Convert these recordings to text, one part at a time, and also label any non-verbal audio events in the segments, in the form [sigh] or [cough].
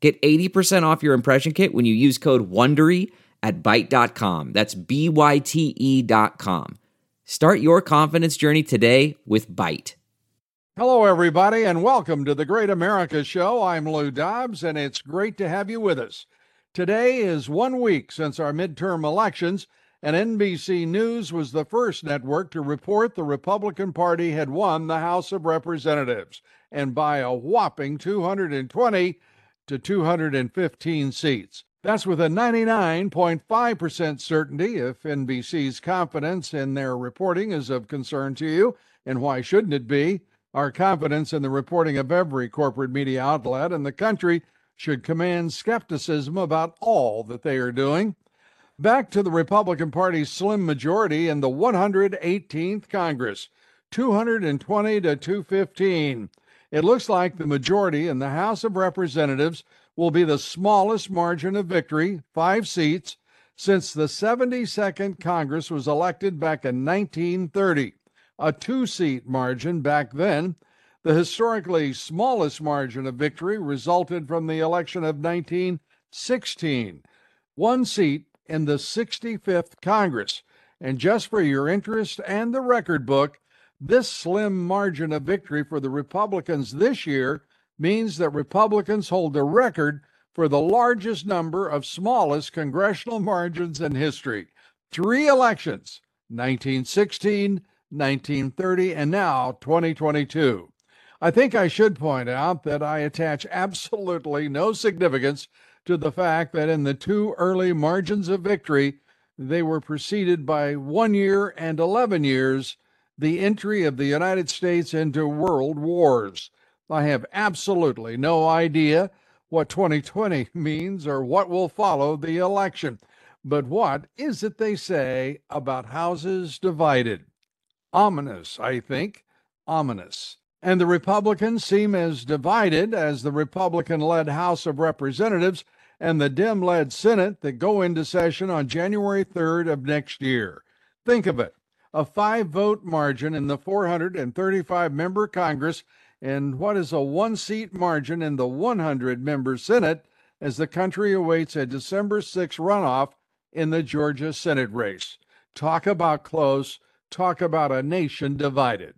Get 80% off your impression kit when you use code WONDERY at Byte.com. That's B-Y-T-E dot com. Start your confidence journey today with Byte. Hello, everybody, and welcome to the Great America Show. I'm Lou Dobbs, and it's great to have you with us. Today is one week since our midterm elections, and NBC News was the first network to report the Republican Party had won the House of Representatives, and by a whopping 220 to 215 seats. That's with a 99.5% certainty if NBC's confidence in their reporting is of concern to you. And why shouldn't it be? Our confidence in the reporting of every corporate media outlet in the country should command skepticism about all that they are doing. Back to the Republican Party's slim majority in the 118th Congress, 220 to 215. It looks like the majority in the House of Representatives will be the smallest margin of victory, five seats, since the 72nd Congress was elected back in 1930, a two seat margin back then. The historically smallest margin of victory resulted from the election of 1916, one seat in the 65th Congress. And just for your interest and the record book, this slim margin of victory for the Republicans this year means that Republicans hold the record for the largest number of smallest congressional margins in history. Three elections 1916, 1930, and now 2022. I think I should point out that I attach absolutely no significance to the fact that in the two early margins of victory, they were preceded by one year and 11 years the entry of the United States into world wars. I have absolutely no idea what 2020 [laughs] means or what will follow the election. But what is it they say about houses divided? Ominous, I think. Ominous. And the Republicans seem as divided as the Republican led House of Representatives and the Dem led Senate that go into session on January 3rd of next year. Think of it a five vote margin in the 435 member Congress and what is a one seat margin in the 100 member Senate as the country awaits a December 6 runoff in the Georgia Senate race. Talk about close, talk about a nation divided.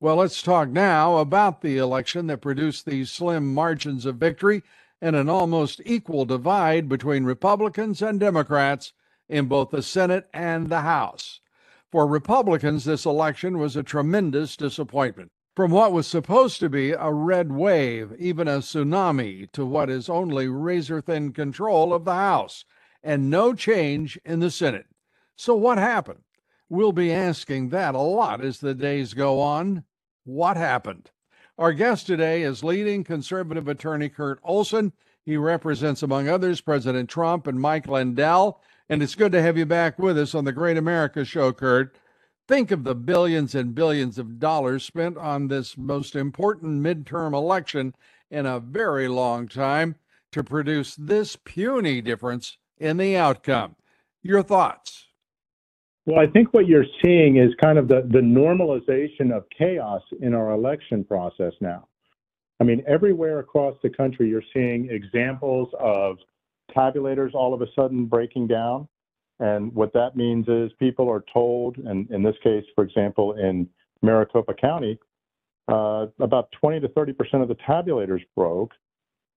Well, let's talk now about the election that produced these slim margins of victory and an almost equal divide between Republicans and Democrats in both the Senate and the House. For Republicans, this election was a tremendous disappointment. From what was supposed to be a red wave, even a tsunami, to what is only razor thin control of the House, and no change in the Senate. So, what happened? We'll be asking that a lot as the days go on. What happened? Our guest today is leading conservative attorney Kurt Olsen. He represents, among others, President Trump and Mike Lindell. And it's good to have you back with us on the Great America Show, Kurt. Think of the billions and billions of dollars spent on this most important midterm election in a very long time to produce this puny difference in the outcome. Your thoughts? Well, I think what you're seeing is kind of the, the normalization of chaos in our election process now. I mean, everywhere across the country, you're seeing examples of tabulators all of a sudden breaking down. And what that means is people are told, and in this case, for example, in Maricopa County, uh, about 20 to 30 percent of the tabulators broke.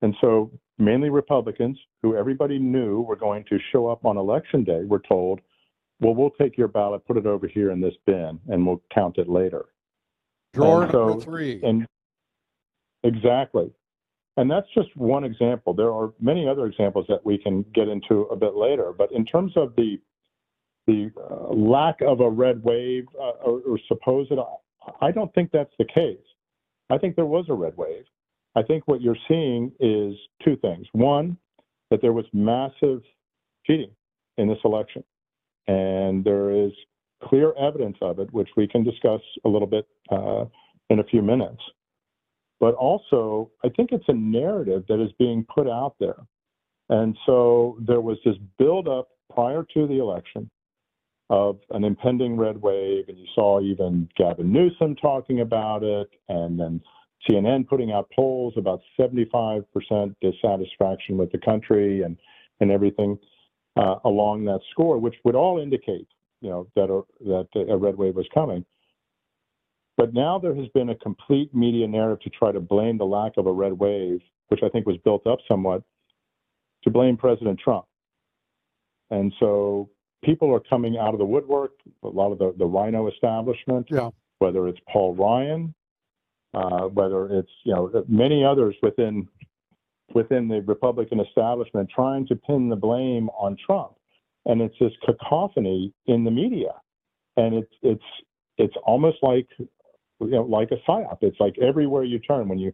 And so mainly Republicans, who everybody knew were going to show up on election day, were told, well, we'll take your ballot, put it over here in this bin, and we'll count it later. Drawer so, number three. And exactly. And that's just one example. There are many other examples that we can get into a bit later. But in terms of the the uh, lack of a red wave uh, or, or supposed, I don't think that's the case. I think there was a red wave. I think what you're seeing is two things. One, that there was massive cheating in this election. And there is clear evidence of it, which we can discuss a little bit uh, in a few minutes. But also, I think it's a narrative that is being put out there. And so there was this buildup prior to the election of an impending red wave, and you saw even Gavin Newsom talking about it, and then CNN putting out polls about 75% dissatisfaction with the country and and everything uh, along that score, which would all indicate, you know, that a, that a red wave was coming. But now there has been a complete media narrative to try to blame the lack of a red wave, which I think was built up somewhat, to blame President Trump. And so people are coming out of the woodwork, a lot of the, the RINO establishment, yeah. whether it's Paul Ryan, uh, whether it's you know many others within within the Republican establishment trying to pin the blame on Trump, and it's this cacophony in the media, and it's it's it's almost like you know like a psyop. It's like everywhere you turn when you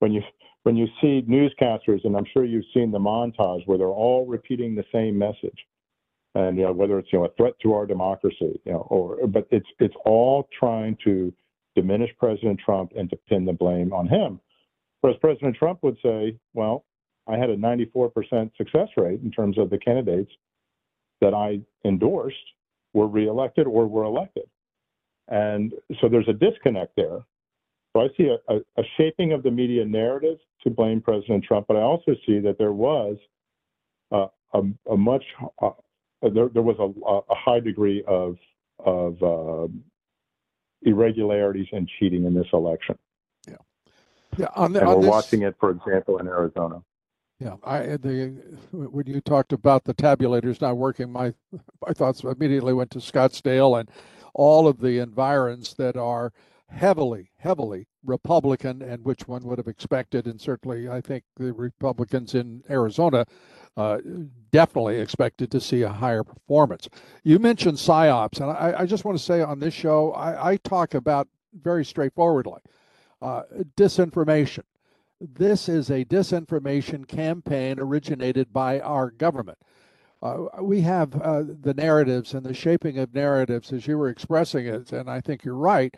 when you when you see newscasters, and I'm sure you've seen the montage where they're all repeating the same message, and you know whether it's you know a threat to our democracy, you know, or but it's it's all trying to diminish President Trump and to pin the blame on him. Whereas President Trump would say, well, I had a 94% success rate in terms of the candidates that I endorsed were reelected or were elected. And so there's a disconnect there. So I see a, a, a shaping of the media narrative to blame President Trump, but I also see that there was a, a much uh, there, there was a, high degree of of uh, irregularities and cheating in this election. Yeah, yeah. On the, and on we're this, watching it, for example, in Arizona. Yeah, I the when you talked about the tabulators not working, my my thoughts immediately went to Scottsdale and all of the environs that are heavily, heavily Republican, and which one would have expected, and certainly I think the Republicans in Arizona uh, definitely expected to see a higher performance. You mentioned psyops, and I, I just want to say on this show, I, I talk about very straightforwardly uh, disinformation. This is a disinformation campaign originated by our government. Uh, we have uh, the narratives and the shaping of narratives as you were expressing it, and I think you're right.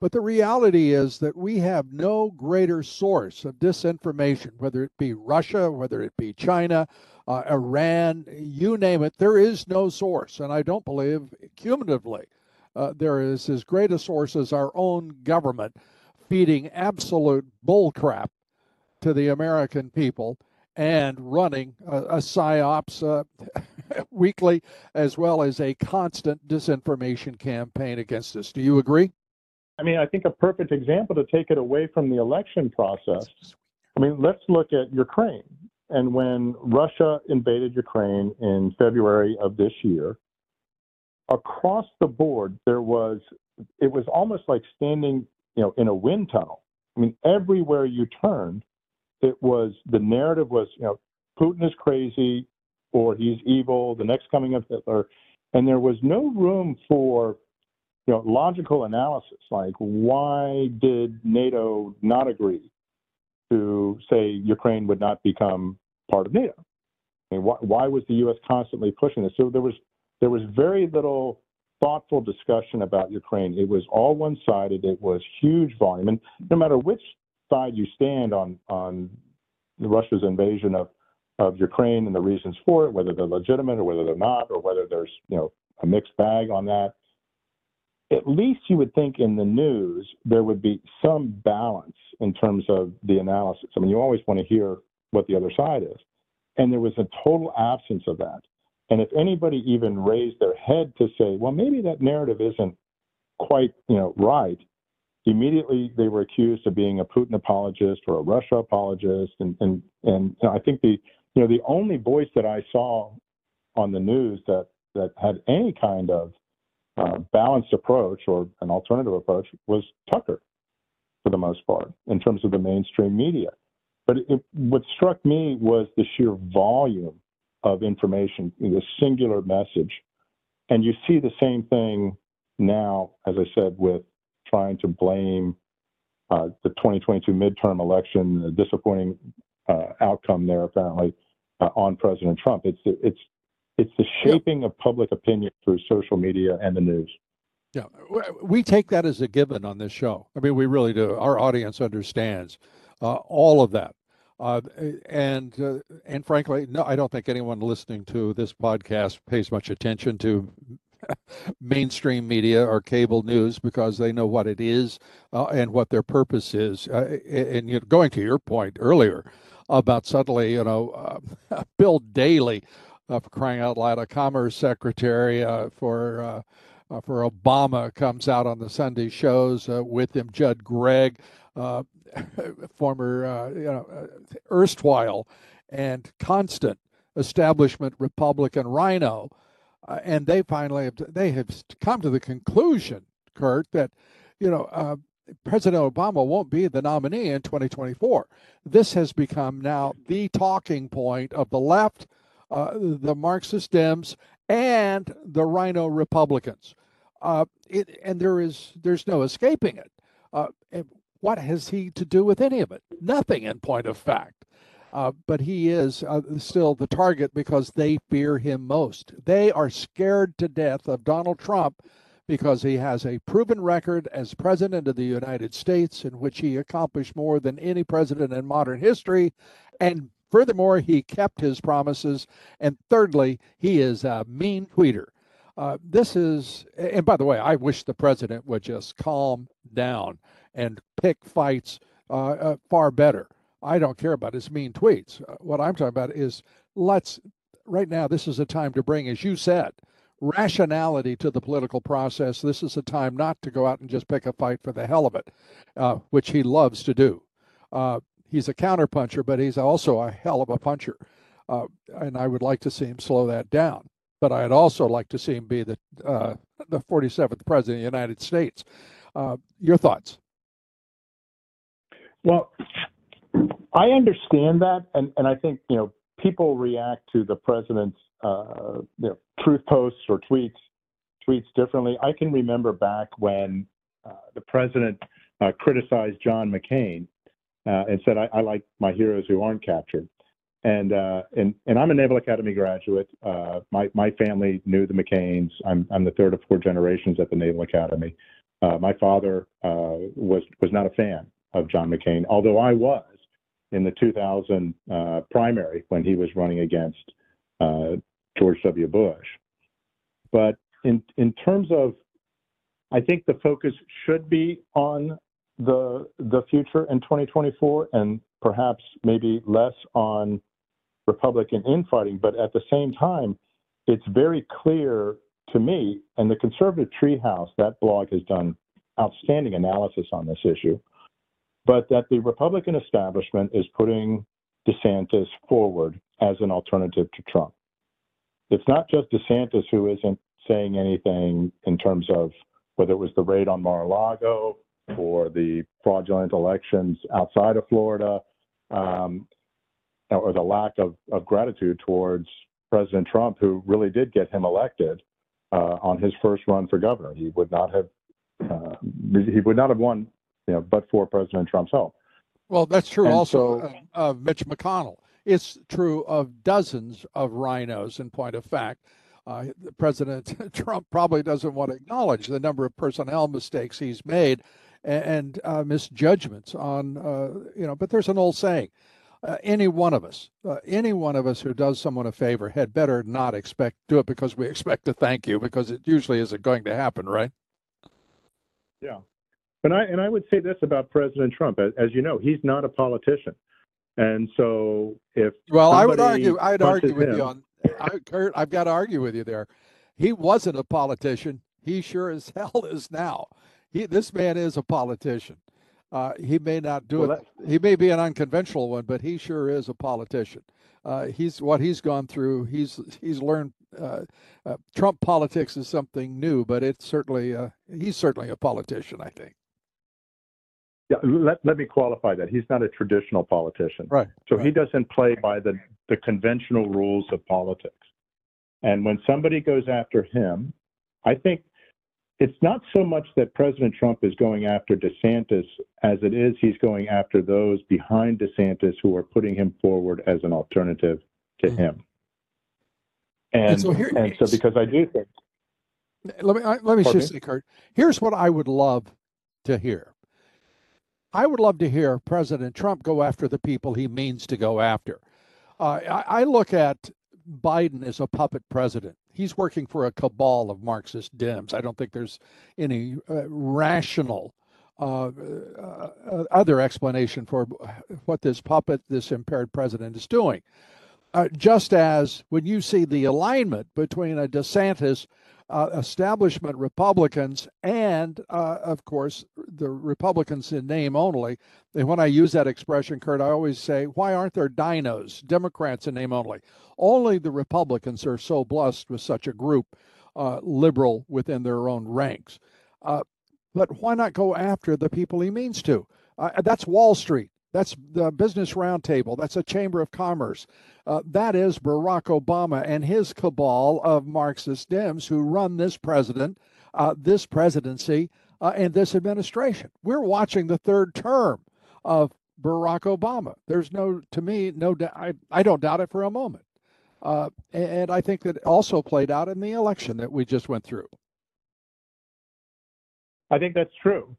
But the reality is that we have no greater source of disinformation, whether it be Russia, whether it be China, uh, Iran, you name it, there is no source. And I don't believe cumulatively uh, there is as great a source as our own government feeding absolute bullcrap to the American people and running a, a psyops uh, [laughs] weekly as well as a constant disinformation campaign against us. Do you agree? I mean, I think a perfect example to take it away from the election process. I mean, let's look at Ukraine. And when Russia invaded Ukraine in February of this year, across the board, there was, it was almost like standing, you know, in a wind tunnel. I mean, everywhere you turned, it was, the narrative was, you know, Putin is crazy or he's evil, the next coming of Hitler. And there was no room for you know, logical analysis, like why did NATO not agree to say Ukraine would not become part of NATO? I mean, why, why was the U.S. constantly pushing this? So there was there was very little thoughtful discussion about Ukraine. It was all one-sided. It was huge volume, and no matter which side you stand on on Russia's invasion of of Ukraine and the reasons for it, whether they're legitimate or whether they're not, or whether there's you know a mixed bag on that at least you would think in the news there would be some balance in terms of the analysis. I mean, you always want to hear what the other side is. And there was a total absence of that. And if anybody even raised their head to say, well, maybe that narrative isn't quite, you know, right, immediately they were accused of being a Putin apologist or a Russia apologist. And and and I think the you know the only voice that I saw on the news that that had any kind of uh, balanced approach or an alternative approach was Tucker for the most part in terms of the mainstream media. But it, what struck me was the sheer volume of information, the singular message. And you see the same thing now, as I said, with trying to blame uh, the 2022 midterm election, the disappointing uh, outcome there, apparently, uh, on President Trump. It's the, it's it's the shaping yeah. of public opinion through social media and the news. Yeah, we take that as a given on this show. I mean, we really do. Our audience understands uh, all of that. Uh, and uh, and frankly, no, I don't think anyone listening to this podcast pays much attention to [laughs] mainstream media or cable news because they know what it is uh, and what their purpose is. Uh, and you know, going to your point earlier about suddenly, you know, uh, [laughs] Bill Daley, uh, for crying out loud, a commerce secretary uh, for uh, for Obama comes out on the Sunday shows with him, Judd Gregg, [laughs] former, you know, erstwhile and constant establishment Republican RINO uh, and they finally have, they have come to the conclusion, Kurt, that you know uh, President Obama won't be the nominee in 2024. This has become now the talking point of the left, uh, the Marxist Dems, and the Rhino Republicans. Uh, it, and there is there's no escaping it. Uh, what has he to do with any of it? Nothing, in point of fact. Uh, but he is uh, still the target because they fear him most. They are scared to death of Donald Trump because he has a proven record as president of the United States in which he accomplished more than any president in modern history. And furthermore, he kept his promises. And thirdly, he is a mean tweeter. Uh, this is, and by the way, I wish the president would just calm down and pick fights uh, uh, far better. I don't care about his mean tweets. Uh, what I'm talking about is let's, right now, this is a time to bring, as you said, rationality to the political process. This is a time not to go out and just pick a fight for the hell of it, uh, which he loves to do. Uh, he's a counterpuncher, but he's also a hell of a puncher. Uh, and I would like to see him slow that down. But I'd also like to see him be the uh, the 47th president of the United States. Uh, your thoughts? Well, I understand that, and, and I think you know people react to the president's uh, you know, truth posts or tweets tweets differently. I can remember back when uh, the president uh, criticized John McCain uh, and said, I, "I, like my heroes who aren't captured." And uh, and and I'm a Naval Academy graduate. Uh, my my family knew the McCains. I'm I'm the third of four generations at the Naval Academy. my father was was not a fan of John McCain, although I was in the 2000 uh, primary when he was running against uh, George W. Bush. But in in terms of, I think the focus should be on the the future in 2024, and perhaps maybe less on Republican infighting. But at the same time, it's very clear to me, and the Conservative Treehouse, that blog has done outstanding analysis on this issue but that the Republican establishment is putting DeSantis forward as an alternative to Trump. It's not just DeSantis who isn't saying anything in terms of whether it was the raid on Mar-a-Lago or the fraudulent elections outside of Florida, um, or the lack of, of gratitude towards President Trump, who really did get him elected uh, on his first run for governor. He would not have uh, he would not have won you know, but for President Trump's help. Well, that's true and also so, of Mitch McConnell. It's true of dozens of rhinos, in point of fact. Uh, President [laughs] Trump probably doesn't want to acknowledge the number of personnel mistakes he's made and, and uh, misjudgments on, uh, you know, but there's an old saying uh, any one of us, uh, any one of us who does someone a favor had better not expect do it because we [laughs] expect to thank you because it usually isn't going to happen, right? Yeah, and I and I would say this about President Trump, as, as you know, he's not a politician, and so if well, I would argue, I'd argue with him, you on, I, Kurt, I've got to argue with you there. He wasn't a politician. He sure as [laughs] hell is now. He, this man is a politician. Uh, he may not do well, it. He may be an unconventional one, but he sure is a politician. Uh, he's what he's gone through. He's he's learned. Uh, uh Trump politics is something new, but it's certainly uh, he's certainly a politician. I think. Yeah, let, let me qualify that. He's not a traditional politician. Right. So right. he doesn't play by the, the conventional rules of politics. And when somebody goes after him, I think it's not so much that President Trump is going after DeSantis as it is he's going after those behind DeSantis who are putting him forward as an alternative to mm-hmm. him. And, and, so, here, and so because I do think. Let me let me just say, Kurt. Here's what I would love to hear. I would love to hear President Trump go after the people he means to go after. Uh, I, I, look at Biden as a puppet president. He's working for a cabal of Marxist Dems. I don't think there's any uh, rational uh, uh other explanation for what this puppet, this impaired president, is doing. Uh, just as when you see the alignment between a DeSantis uh, establishment Republicans and, uh, of course, the Republicans in name only. And when I use that expression, Kurt, I always say, why aren't there dinos, Democrats in name only? Only the Republicans are so blessed with such a group, uh, liberal within their own ranks. Uh, but why not go after the people he means to? Uh, that's Wall Street. That's the Business Roundtable. That's a Chamber of Commerce. Uh, that is Barack Obama and his cabal of Marxist Dems who run this president, uh, this presidency, uh, and this administration. We're watching the third term of Barack Obama. There's no, to me, no, I, I don't doubt it for a moment. Uh, and I think that also played out in the election that we just went through. I think that's true.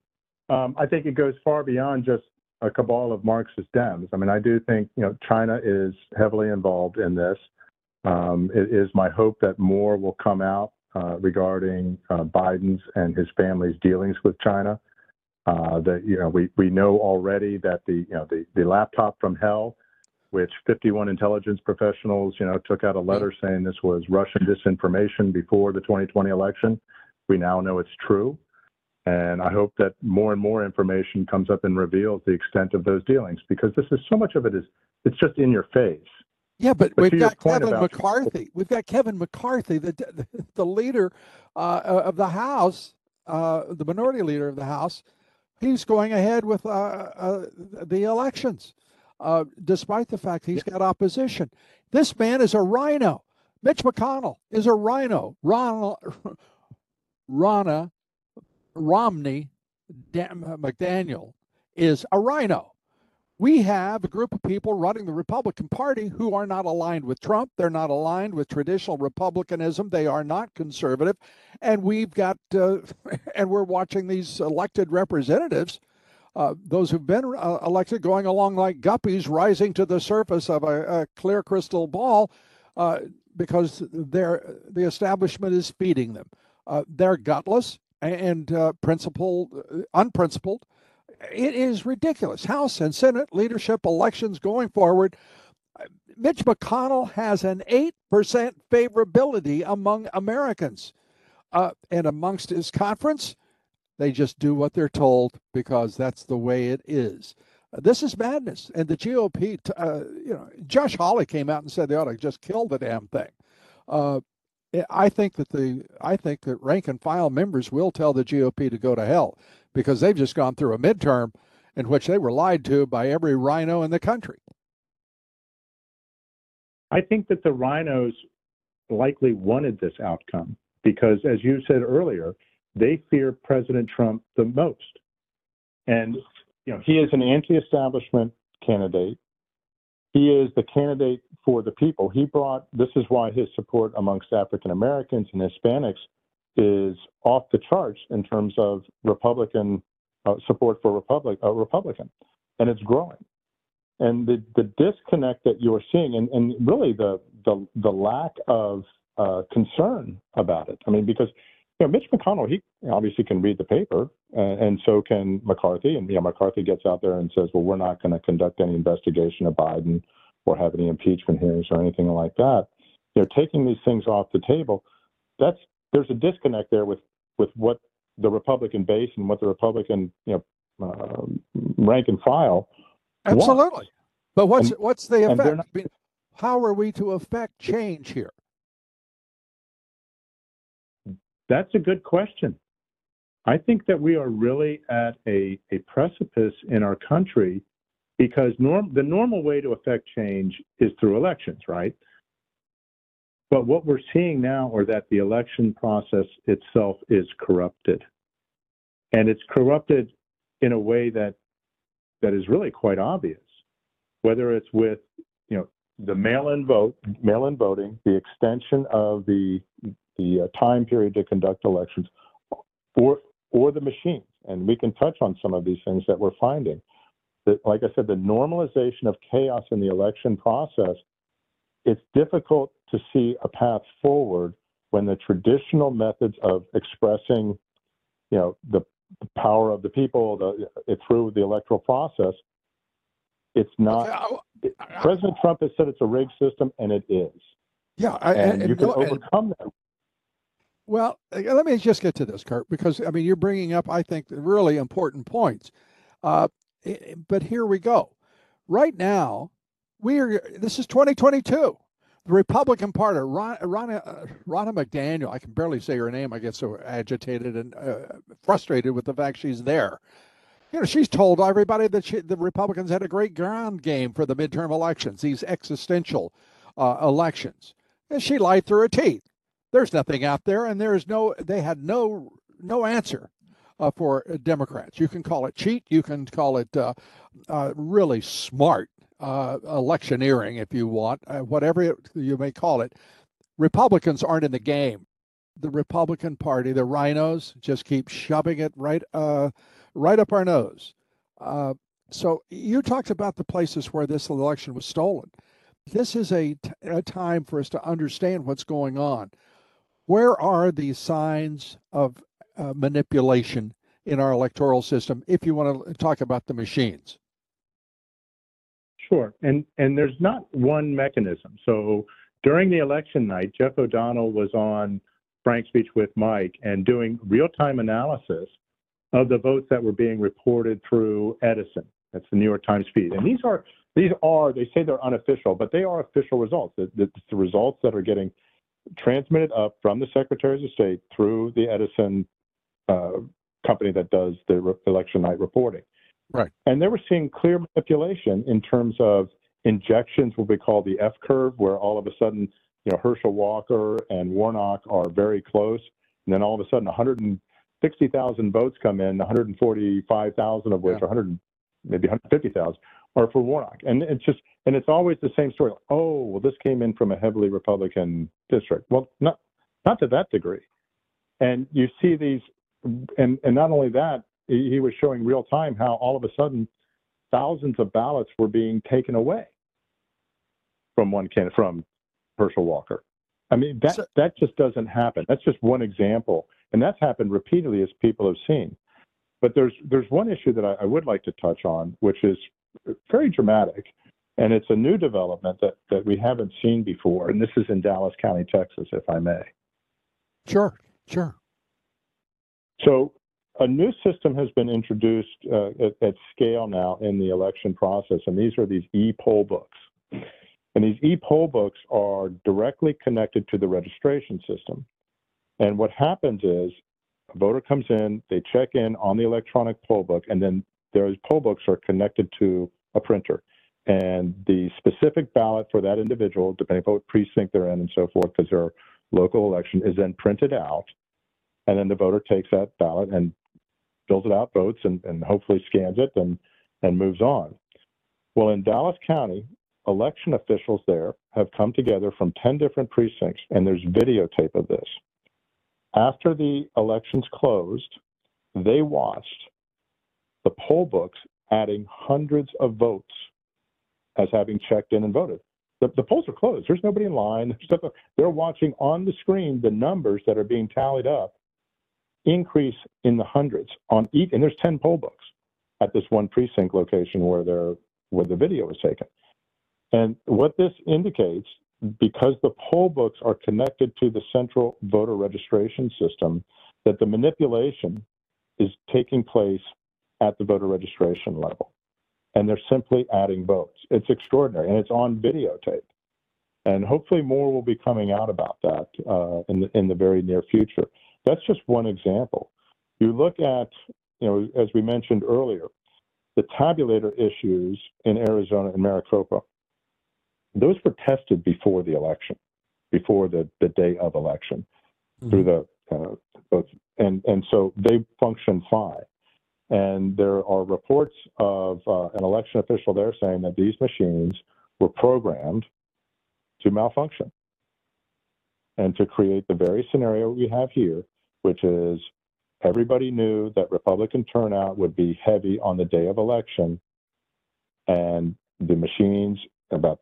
Um, I think it goes far beyond just a cabal of Marxist Dems. I mean, I do think you know China is heavily involved in this. Um, it is my hope that more will come out uh, regarding uh, Biden's and his family's dealings with China. Uh, that you know, we we know already that the you know the the laptop from hell, which 51 intelligence professionals you know took out a letter saying this was Russian disinformation before the 2020 election. We now know it's true. And I hope that more and more information comes up and reveals the extent of those dealings because this is so much of it is it's just in your face. Yeah, but, but we've got Kevin about, McCarthy. We've got Kevin McCarthy, the the, the leader uh, of the House, uh, the minority leader of the House. He's going ahead with uh, uh the elections, uh, despite the fact he's got opposition. This man is a rhino. Mitch McConnell is a rhino. Ron, [laughs] Ronna Romney McDaniel is a rhino. We have a group of people running the Republican Party who are not aligned with Trump. They're not aligned with traditional Republicanism. They are not conservative. And we've got, uh, [laughs] and we're watching these elected representatives, uh, those who've been uh, elected, going along like guppies rising to the surface of a, a clear crystal ball uh, because they're, the establishment is feeding them. Uh, they're gutless and uh, principled, uh, unprincipled. It is ridiculous. House and Senate leadership elections going forward. Uh, Mitch McConnell has an 8% favorability among Americans. Uh, and amongst his conference, they just do what they're told because that's the way it is. Uh, this is madness. And the GOP, uh, you know, Josh Hawley came out and said they ought to just kill the damn thing. Uh, I think that the I think that rank and file members will tell the GOP to go to hell because they've just gone through a midterm in which they were lied to by every rhino in the country. I think that the rhinos likely wanted this outcome because, as you said earlier, they fear President Trump the most. And you know, he is an anti-establishment candidate. He is the candidate for the people. He brought this is why his support amongst African Americans and Hispanics is off the charts in terms of Republican uh, support for Republic uh, Republican, and it's growing. And the, the disconnect that you're seeing, and, and really the the the lack of uh, concern about it. I mean, because you know, Mitch McConnell, he obviously can read the paper, uh, and so can McCarthy. And you know, McCarthy gets out there and says, "Well, we're not going to conduct any investigation of Biden or have any impeachment hearings or anything like that. You know, taking these things off the table, that's there's a disconnect there with with what the Republican base and what the Republican you know uh, rank and file. Absolutely, want. but what's and, what's the effect? Not, I mean, how are we to affect change here? That's a good question. I think that we are really at a, a precipice in our country because norm, the normal way to affect change is through elections, right? But what we're seeing now are that the election process itself is corrupted. And it's corrupted in a way that that is really quite obvious. Whether it's with, you know, the mail-in vote, mail-in voting, the extension of the the uh, time period to conduct elections, or or the machines, and we can touch on some of these things that we're finding. That, like I said, the normalization of chaos in the election process. It's difficult to see a path forward when the traditional methods of expressing, you know, the power of the people the, through the electoral process it's not. Okay, I, I, President Trump has said it's a rigged system, and it is. Yeah, I, and, and, you can no, overcome that. Well, uh, let me just get to this, Kurt, because I mean you're bringing up, I think, really important points. Uh, but here we go. Right now, we are. This is 2022. The Republican Party, Ron, Ronna, uh, Ronna McDaniel. I can barely say her name. I get so agitated and uh, frustrated with the fact she's there you know, she's told everybody that she, the Republicans had a great ground game for the midterm elections, these existential uh, elections. And she lied through her teeth. There's nothing out there, and there is no. They had no no answer uh, for Democrats. You can call it cheat. You can call it uh, uh really smart uh, electioneering, if you want, uh, whatever you may call it. Republicans aren't in the game. The Republican Party, the rhinos, just keep shoving it right right up our nose. Uh, so you talked about the places where this election was stolen. This is a, t- a time for us to understand what's going on. Where are the signs of uh, manipulation in our electoral system? If you want to talk about the machines. Sure, and and there's not one mechanism. So during the election night, Jeff O'Donnell was on Frank Speech with Mike and doing real time analysis of the votes that were being reported through Edison. That's the New York Times feed. And these are these are they say they're unofficial, but they are official results. It's the results that are getting transmitted up from the secretaries of state through the Edison uh, company that does the re- election night reporting. Right. And they were seeing clear manipulation in terms of injections, what we call the F curve, where all of a sudden, you know, Herschel Walker and Warnock are very close, and then all of a sudden, 160,000 votes come in, 145,000 of which, yeah. 100, maybe 150,000, are for Warnock. And it's just, and it's always the same story. Oh, well, this came in from a heavily Republican district. Well, not, not to that degree. And you see these, and, and not only that, he was showing real time how all of a sudden thousands of ballots were being taken away from one candidate, from Herschel Walker. I mean, that, so, that just doesn't happen. That's just one example. And that's happened repeatedly as people have seen. But there's there's one issue that I, I would like to touch on, which is very dramatic, and it's a new development that, that we haven't seen before. And this is in Dallas County, Texas, if I may. Sure, sure. So a new system has been introduced uh, at, at, scale now in the election process, and these are these e-poll books. And these e-poll books are directly connected to the registration system. And what happens is a voter comes in, they check in on the electronic poll book, and then those poll books are connected to a printer. And the specific ballot for that individual, depending upon what precinct they're in and so forth, because their local election is then printed out. And then the voter takes that ballot and fills it out, votes, and, and hopefully scans it and, and moves on. Well, in Dallas County, election officials there have come together from 10 different precincts, and there's videotape of this. After the elections closed, they watched the poll books adding hundreds of votes as having checked in and voted. The, the polls are closed. There's nobody in line. They're watching on the screen the numbers that are being tallied up increase in the hundreds on each, and there's 10 poll books at this one precinct location where they where the video was taken. And what this indicates because the poll books are connected to the central voter registration system, that the manipulation is taking place at the voter registration level. And they're simply adding votes. It's extraordinary, and it's on videotape. And hopefully, more will be coming out about that uh, in the in the very near future. That's just one example. You look at, you know, as we mentioned earlier, the tabulator issues in Arizona and Maricopa those were tested before the election, before the, the day of election, mm-hmm. through the uh, and and so they function fine. And there are reports of uh, an election official there saying that these machines were programmed to malfunction and to create the very scenario we have here, which is everybody knew that Republican turnout would be heavy on the day of election, and the machines, about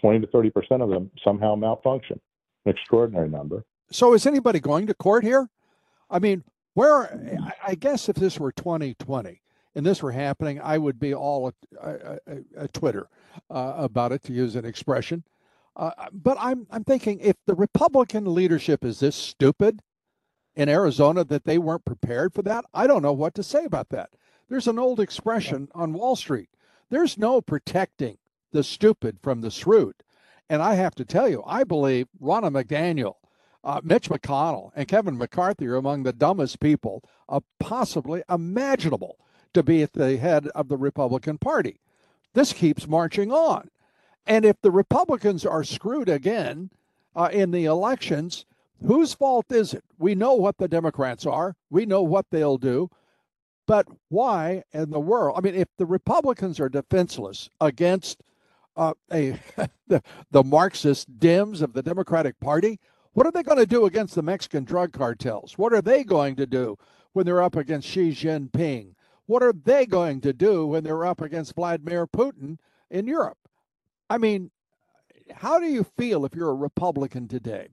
20 to 30 percent of them, somehow malfunction. An extraordinary number. So, is anybody going to court here? I mean, where? I guess if this were 2020 and this were happening, I would be all a, a, a Twitter uh, about it, to use an expression. Uh, but I'm I'm thinking if the Republican leadership is this stupid in Arizona that they weren't prepared for that, I don't know what to say about that. There's an old expression on Wall Street. There's no protecting the stupid from the shrewd. And I have to tell you, I believe Ronna McDaniel, uh, Mitch McConnell, and Kevin McCarthy are among the dumbest people uh, possibly imaginable to be at the head of the Republican Party. This keeps marching on. And if the Republicans are screwed again uh, in the elections, whose fault is it? We know what the Democrats are, we know what they'll do. But why in the world? I mean, if the Republicans are defenseless against uh, a [laughs] the, the Marxist Dems of the Democratic Party, what are they going to do against the Mexican drug cartels? What are they going to do when they're up against Xi Jinping? What are they going to do when they're up against Vladimir Putin in Europe? I mean, how do you feel if you're a Republican today?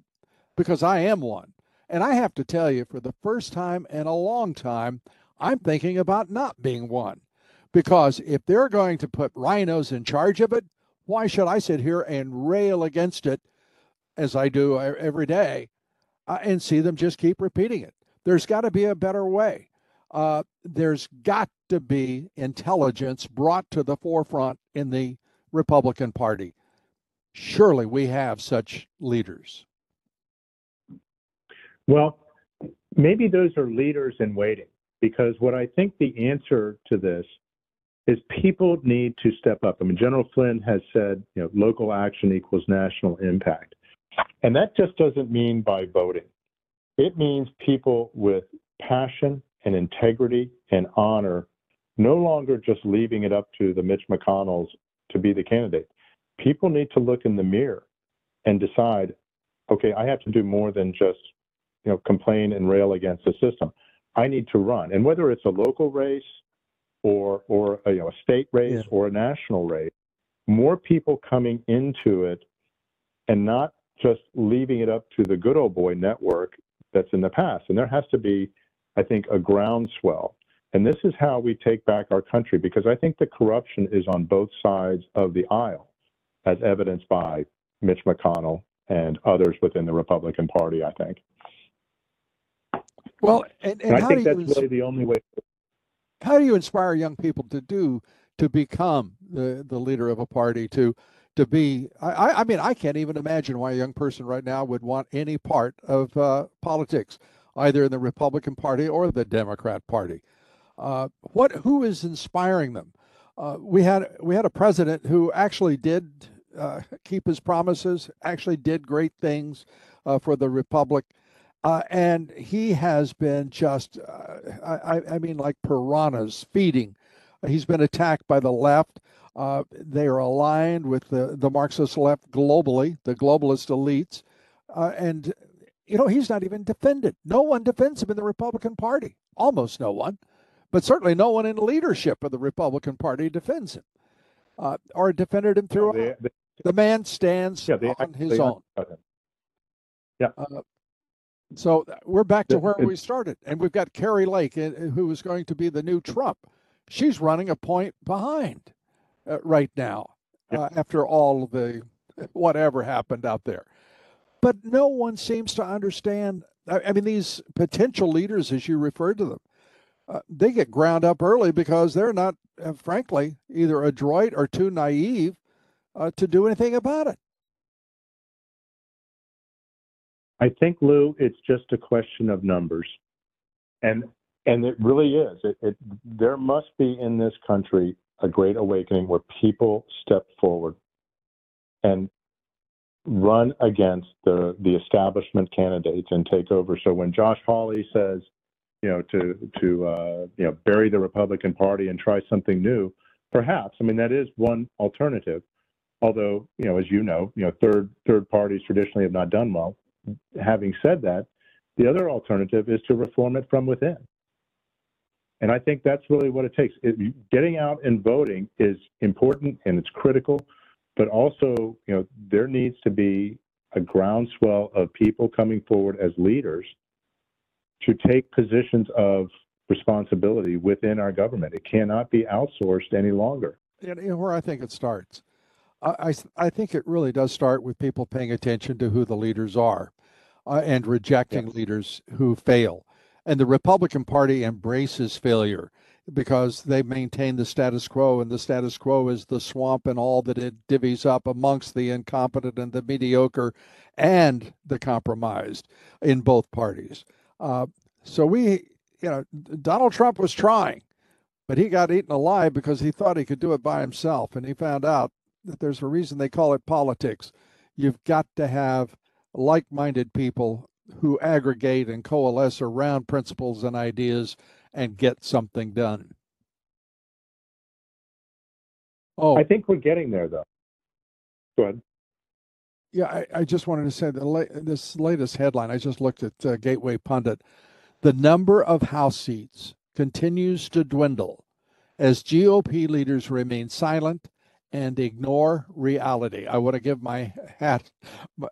Because I am one. And I have to tell you, for the first time in a long time, I'm thinking about not being one. Because if they're going to put rhinos in charge of it, why should I sit here and rail against it as I do every day uh, and see them just keep repeating it? There's got to be a better way. Uh, there's got to be intelligence brought to the forefront in the Republican Party. Surely we have such leaders. Well, maybe those are leaders in waiting because what I think the answer to this is people need to step up. I mean, General Flynn has said, you know, local action equals national impact. And that just doesn't mean by voting. It means people with passion and integrity and honor no longer just leaving it up to the Mitch McConnells to be the candidate. People need to look in the mirror and decide, okay, I have to do more than just, you know, complain and rail against the system. I need to run. And whether it's a local race or or a, you know, a state race yeah. or a national race, more people coming into it and not just leaving it up to the good old boy network that's in the past. And there has to be, I think, a groundswell and this is how we take back our country because I think the corruption is on both sides of the aisle, as evidenced by Mitch McConnell and others within the Republican Party, I think. Well, and, and, and I think that's ins- really the only way. How do you inspire young people to do to become the, the leader of a party to to be I, I mean I can't even imagine why a young person right now would want any part of uh, politics either in the Republican Party or the Democrat Party. Uh, what who is inspiring them? Uh, we had we had a president who actually did uh, keep his promises, actually did great things uh, for the republic, uh, and he has been just I, I, mean like piranhas feeding. He's been attacked by the left. They are aligned with the, the Marxist left globally, the globalist elites, and you know he's not even defended. No one defends him in the Republican Party. Almost no one but certainly no one in leadership of the Republican Party defends him uh, or defended him throughout. They, they, the man stands yeah, they, on his own. Yeah. Uh, so uh, we're back to where we started, and we've got Kari Lake, uh, who is going to be the new Trump. She's running a point behind uh, right now uh, after all the whatever happened out there. But no one seems to understand. I mean, these potential leaders, as you referred to them, uh, they get ground up early because they're not, uh, frankly, either adroit or too naive uh, to do anything about it. I think, Lou, it's just a question of numbers, and and it really is. It, it there must be in this country a great awakening where people step forward and run against the the establishment candidates and take over. So when Josh Hawley says you know, to to uh, you know bury the Republican Party and try something new. Perhaps I mean that is one alternative, Although, you know, as you know, you know, third third parties traditionally have not done well. Having said that, the other alternative is to reform it from within. And I think that's really what it takes. It, getting out and voting is important and it's critical, but also, you know, there needs to be a groundswell of people coming forward as leaders to take positions of responsibility within our government. It cannot be outsourced any longer. Know, where I think it starts, I, I, I think it really does start with people paying attention to who the leaders are uh, and rejecting yes. leaders who fail. And the Republican Party embraces failure because they maintain the status quo, and the status quo is the swamp and all that it divvies up amongst the incompetent and the mediocre and the compromised in both parties. Uh, so we, you know, Donald Trump was trying, but he got eaten alive because he thought he could do it by himself, and he found out that there's a reason they call it politics. You've got to have like-minded people who aggregate and coalesce around principles and ideas and get something done. Oh, I think we're getting there, though. Go ahead. Yeah, I, I just wanted to say the la- this latest headline. I just looked at uh, Gateway Pundit. The number of House seats continues to dwindle as GOP leaders remain silent and ignore reality. I want to give my hat.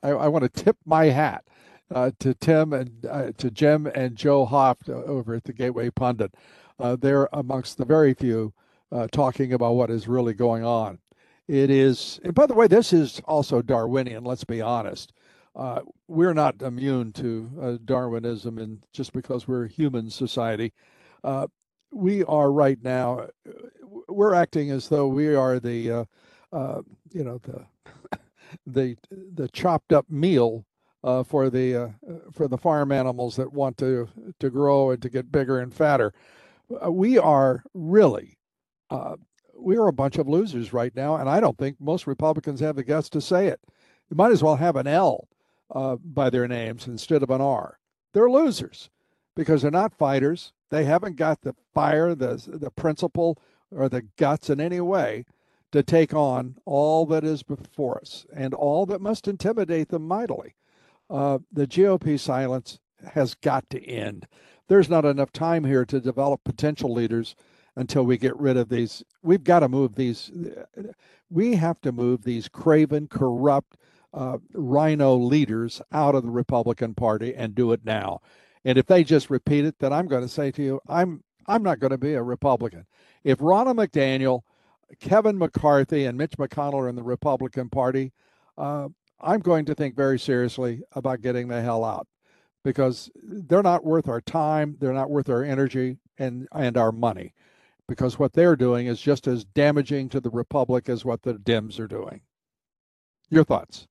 I, I want to tip my hat uh, to Tim and uh, to Jim and Joe Hoft uh, over at the Gateway Pundit. Uh, they're amongst the very few uh, talking about what is really going on. It is, and by the way, this is also Darwinian. Let's be honest. Uh, we're not immune to Darwinism, and just because we're a human society, we are right now. We're acting as though we are the, you know, the [laughs] the the chopped up meal uh, for the uh, for the farm animals that want to to grow and to get bigger and fatter. Uh, we are really uh, we are a bunch of losers right now, and I don't think most Republicans have the guts to say it. You might as well have an L uh, by their names instead of an R. They're losers because they're not fighters. They haven't got the fire, the the principle, or the guts in any way to take on all that is before us and all that must intimidate them mightily uh, the GOP silence has got to end. There's not enough time here to develop potential leaders until we get rid of these. We've got to move these. We have to move these craven, corrupt uh, RINO leaders out of the Republican Party and do it now. And if they just repeat it, then I'm going to say to you, I'm I'm not going to be a Republican. If Ronna McDaniel, Kevin McCarthy, and Mitch McConnell are in the Republican Party, uh, I'm going to think very seriously about getting the hell out because they're not worth our time, they're not worth our energy and and our money because what they're doing is just as damaging to the republic as what the Dems are doing. Your thoughts?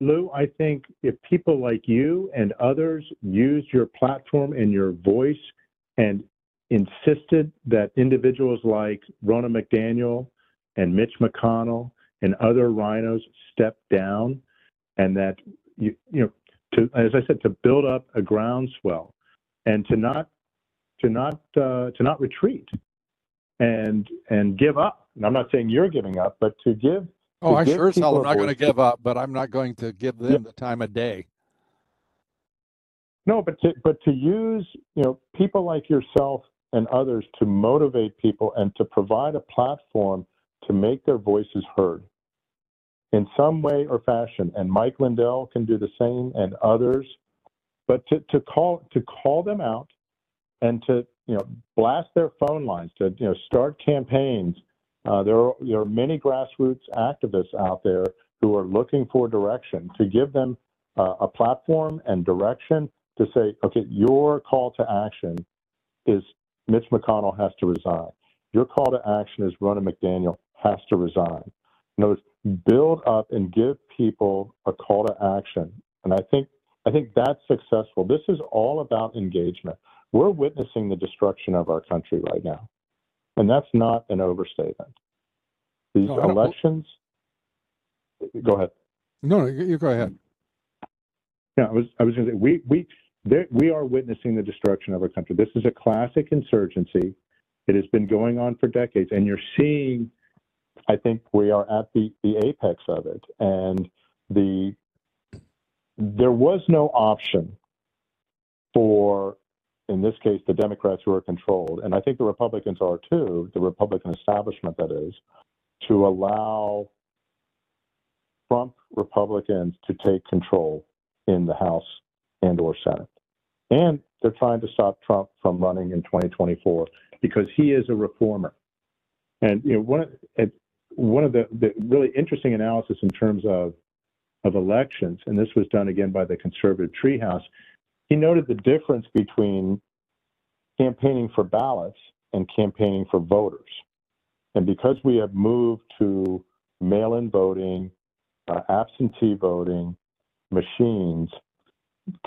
Lou, I think if people like you and others used your platform and your voice and insisted that individuals like Ronna McDaniel and Mitch McConnell and other RINOs step down, and that you you know to as I said to build up a groundswell, and to not to not uh, to not retreat, and and give up. And I'm not saying you're giving up, but to give. Oh, to I sure as hell am not going to give up, but I'm not going to give them yeah. the time of day. No, but to, but to use you know people like yourself and others to motivate people and to provide a platform to make their voices heard in some way or fashion. And Mike Lindell can do the same and others. But to, to call to call them out and to you know blast their phone lines to you know start campaigns. Uh, there are there are many grassroots activists out there who are looking for direction to give them uh, a platform and direction to say, okay, your call to action is Mitch McConnell has to resign. Your call to action is Ronna McDaniel has to resign. In other words, build up and give people a call to action. And I think I think that's successful. This is all about engagement. We're witnessing the destruction of our country right now. And that's not an overstatement. These no, elections go ahead. No, no, you go ahead. Yeah, I was I was going to say we we there, we are witnessing the destruction of our country. This is a classic insurgency. It has been going on for decades, and you're seeing I think we are at the, the apex of it. And the there was no option for, in this case, the Democrats who are controlled, and I think the Republicans are too, the Republican establishment that is, to allow Trump Republicans to take control in the House and or Senate. And they're trying to stop Trump from running in 2024 because he is a reformer. And you know, one one of the, the really interesting analysis in terms of of elections, and this was done again by the conservative treehouse, he noted the difference between campaigning for ballots and campaigning for voters. And because we have moved to mail in voting, uh, absentee voting, machines,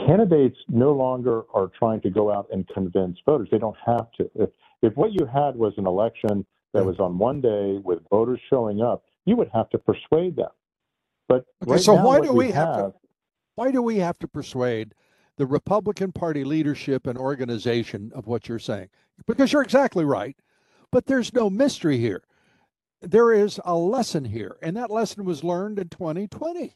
candidates no longer are trying to go out and convince voters. They don't have to. If, if what you had was an election that was on one day with voters showing up, you would have to persuade them. But okay, right so now, why do we, have, have to? Why do we have to persuade the Republican Party leadership and organization of what you're saying? Because you're exactly right, but there's no mystery here. There is a lesson here, and that lesson was learned in 2020.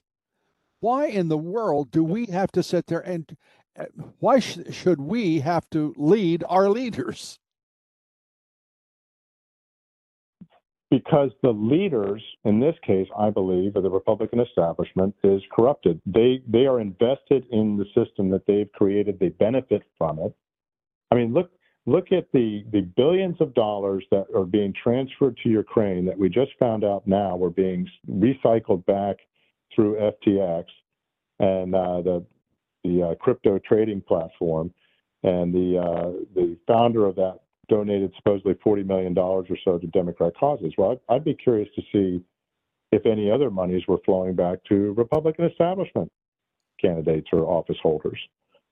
Why in the world do we have to sit there and uh, why sh- should we have to lead our leaders? Because the leaders in this case i believe of the republican establishment is corrupted. They they are invested in the system that they've created. They benefit from it. I mean look look at the the billions of dollars that are being transferred to ukraine that we just found out now were being recycled back through ftx and uh, the the uh, crypto trading platform. And the uh, the founder of that donated supposedly $40 million or so to Democrat causes. Well, I'd, I'd be curious to see if any other monies were flowing back to Republican establishment candidates or office holders.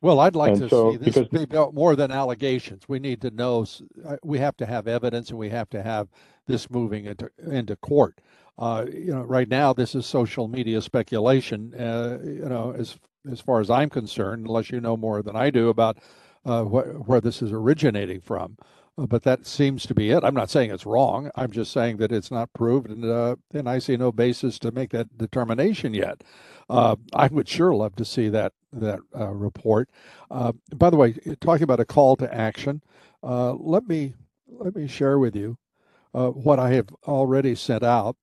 Well, I'd like and to so, see this because, be more than allegations. We need to know. Uh, we have to have evidence, and we have to have this moving into into court. Uh, you know, right now this is social media speculation. Uh, you know, as as far as I'm concerned, unless you know more than I do about uh, wh- where this is originating from. Uh, but that seems to be it. I'm not saying it's wrong. I'm just saying that it's not proved, and, uh, and I see no basis to make that determination yet. Uh, I would sure love to see that that uh, report. Uh, by the way, talking about a call to action, uh, let me let me share with you what I have already sent out.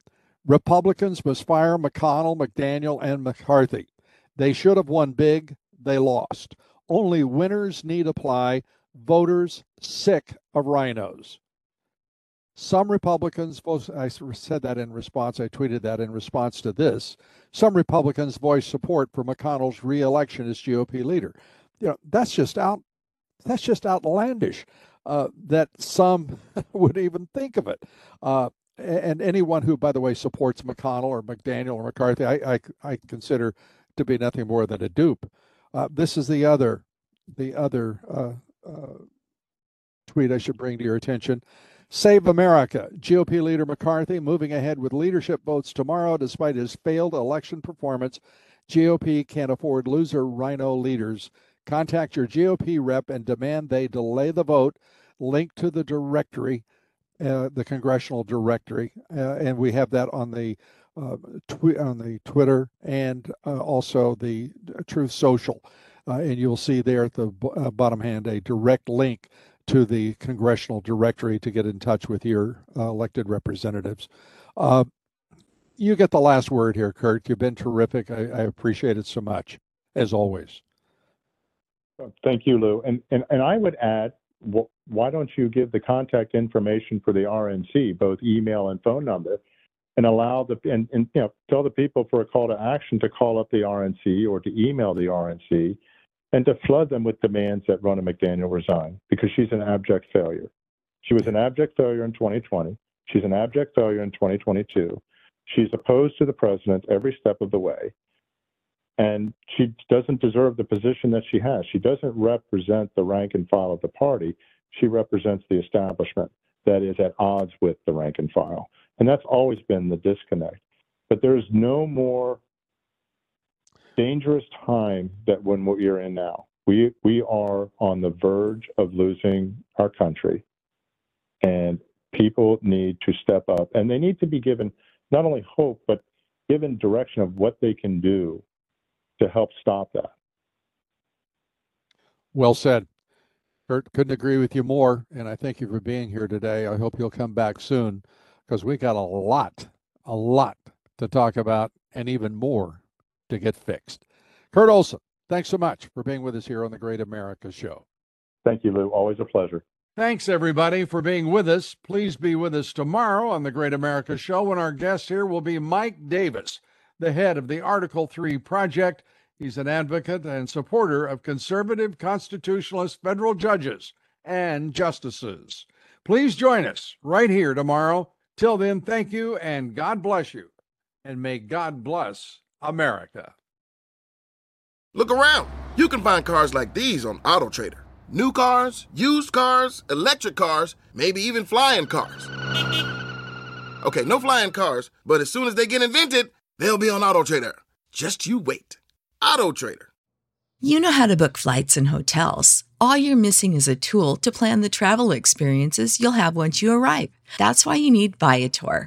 Republicans must fire McConnell, McDaniel, and McCarthy. They should have won big. They lost. Only winners need apply voters sick of RINOs. Some Republicans, I said that in response, I tweeted that in response to this. Some Republicans voiced support for McConnell's reelection as GOP leader. You know, that's just out. That's just outlandish uh, that some [laughs] would even think of it. Uh, and anyone who, by the way, supports McConnell or McDaniel or McCarthy, I, I, I consider to be nothing more than a dupe. Uh, this is the other, the other uh, uh, tweet I should bring to your attention. Save America. GOP leader McCarthy moving ahead with leadership votes tomorrow despite his failed election performance. GOP can't afford loser RINO leaders. Contact your GOP rep and demand they delay the vote. Link to the directory, uh, the congressional directory, uh, and we have that on the uh, tw- on the Twitter and uh, also the Truth Social. Uh, and you'll see there at the uh, bottom hand a direct link to the congressional directory to get in touch with your uh, elected representatives. You get the last word here, Kurt. You've been terrific. I, I appreciate it so much, as always. Thank you, Lou. And and, and I would add, wh- why don't you give the contact information for the RNC, both email and phone number, and allow the and, and you know tell the people for a call to action to call up the RNC or to email the RNC and to flood them with demands that Ronna McDaniel resign because she's an abject failure. She was an abject failure in 2020. She's an abject failure in 2022. She's opposed to the president every step of the way. And she doesn't deserve the position that she has. She doesn't represent the rank and file of the party. She represents the establishment that is at odds with the rank and file. And that's always been the disconnect. But there's no more dangerous time that when we're in now. We we are on the verge of losing our country, and People need to step up and they need to be given not only hope, but given direction of what they can do to help stop that. Well said. Kurt, couldn't agree with you more. And I thank you for being here today. I hope you'll come back soon because we got a lot, a lot to talk about and even more to get fixed. Kurt Olsen, thanks so much for being with us here on the Great America Show. Thank you, Lou. Always a pleasure. Thanks, everybody, for being with us. Please be with us tomorrow on the Great America Show when our guest here will be Mike Davis, the head of the Article 3 Project. He's an advocate and supporter of conservative constitutionalist federal judges and justices. Please join us right here tomorrow. Till then, thank you and God bless you. And may God bless America. Look around. You can find cars like these on AutoTrader. New cars, used cars, electric cars, maybe even flying cars. Okay, no flying cars, but as soon as they get invented, they'll be on AutoTrader. Just you wait. AutoTrader. You know how to book flights and hotels. All you're missing is a tool to plan the travel experiences you'll have once you arrive. That's why you need Viator.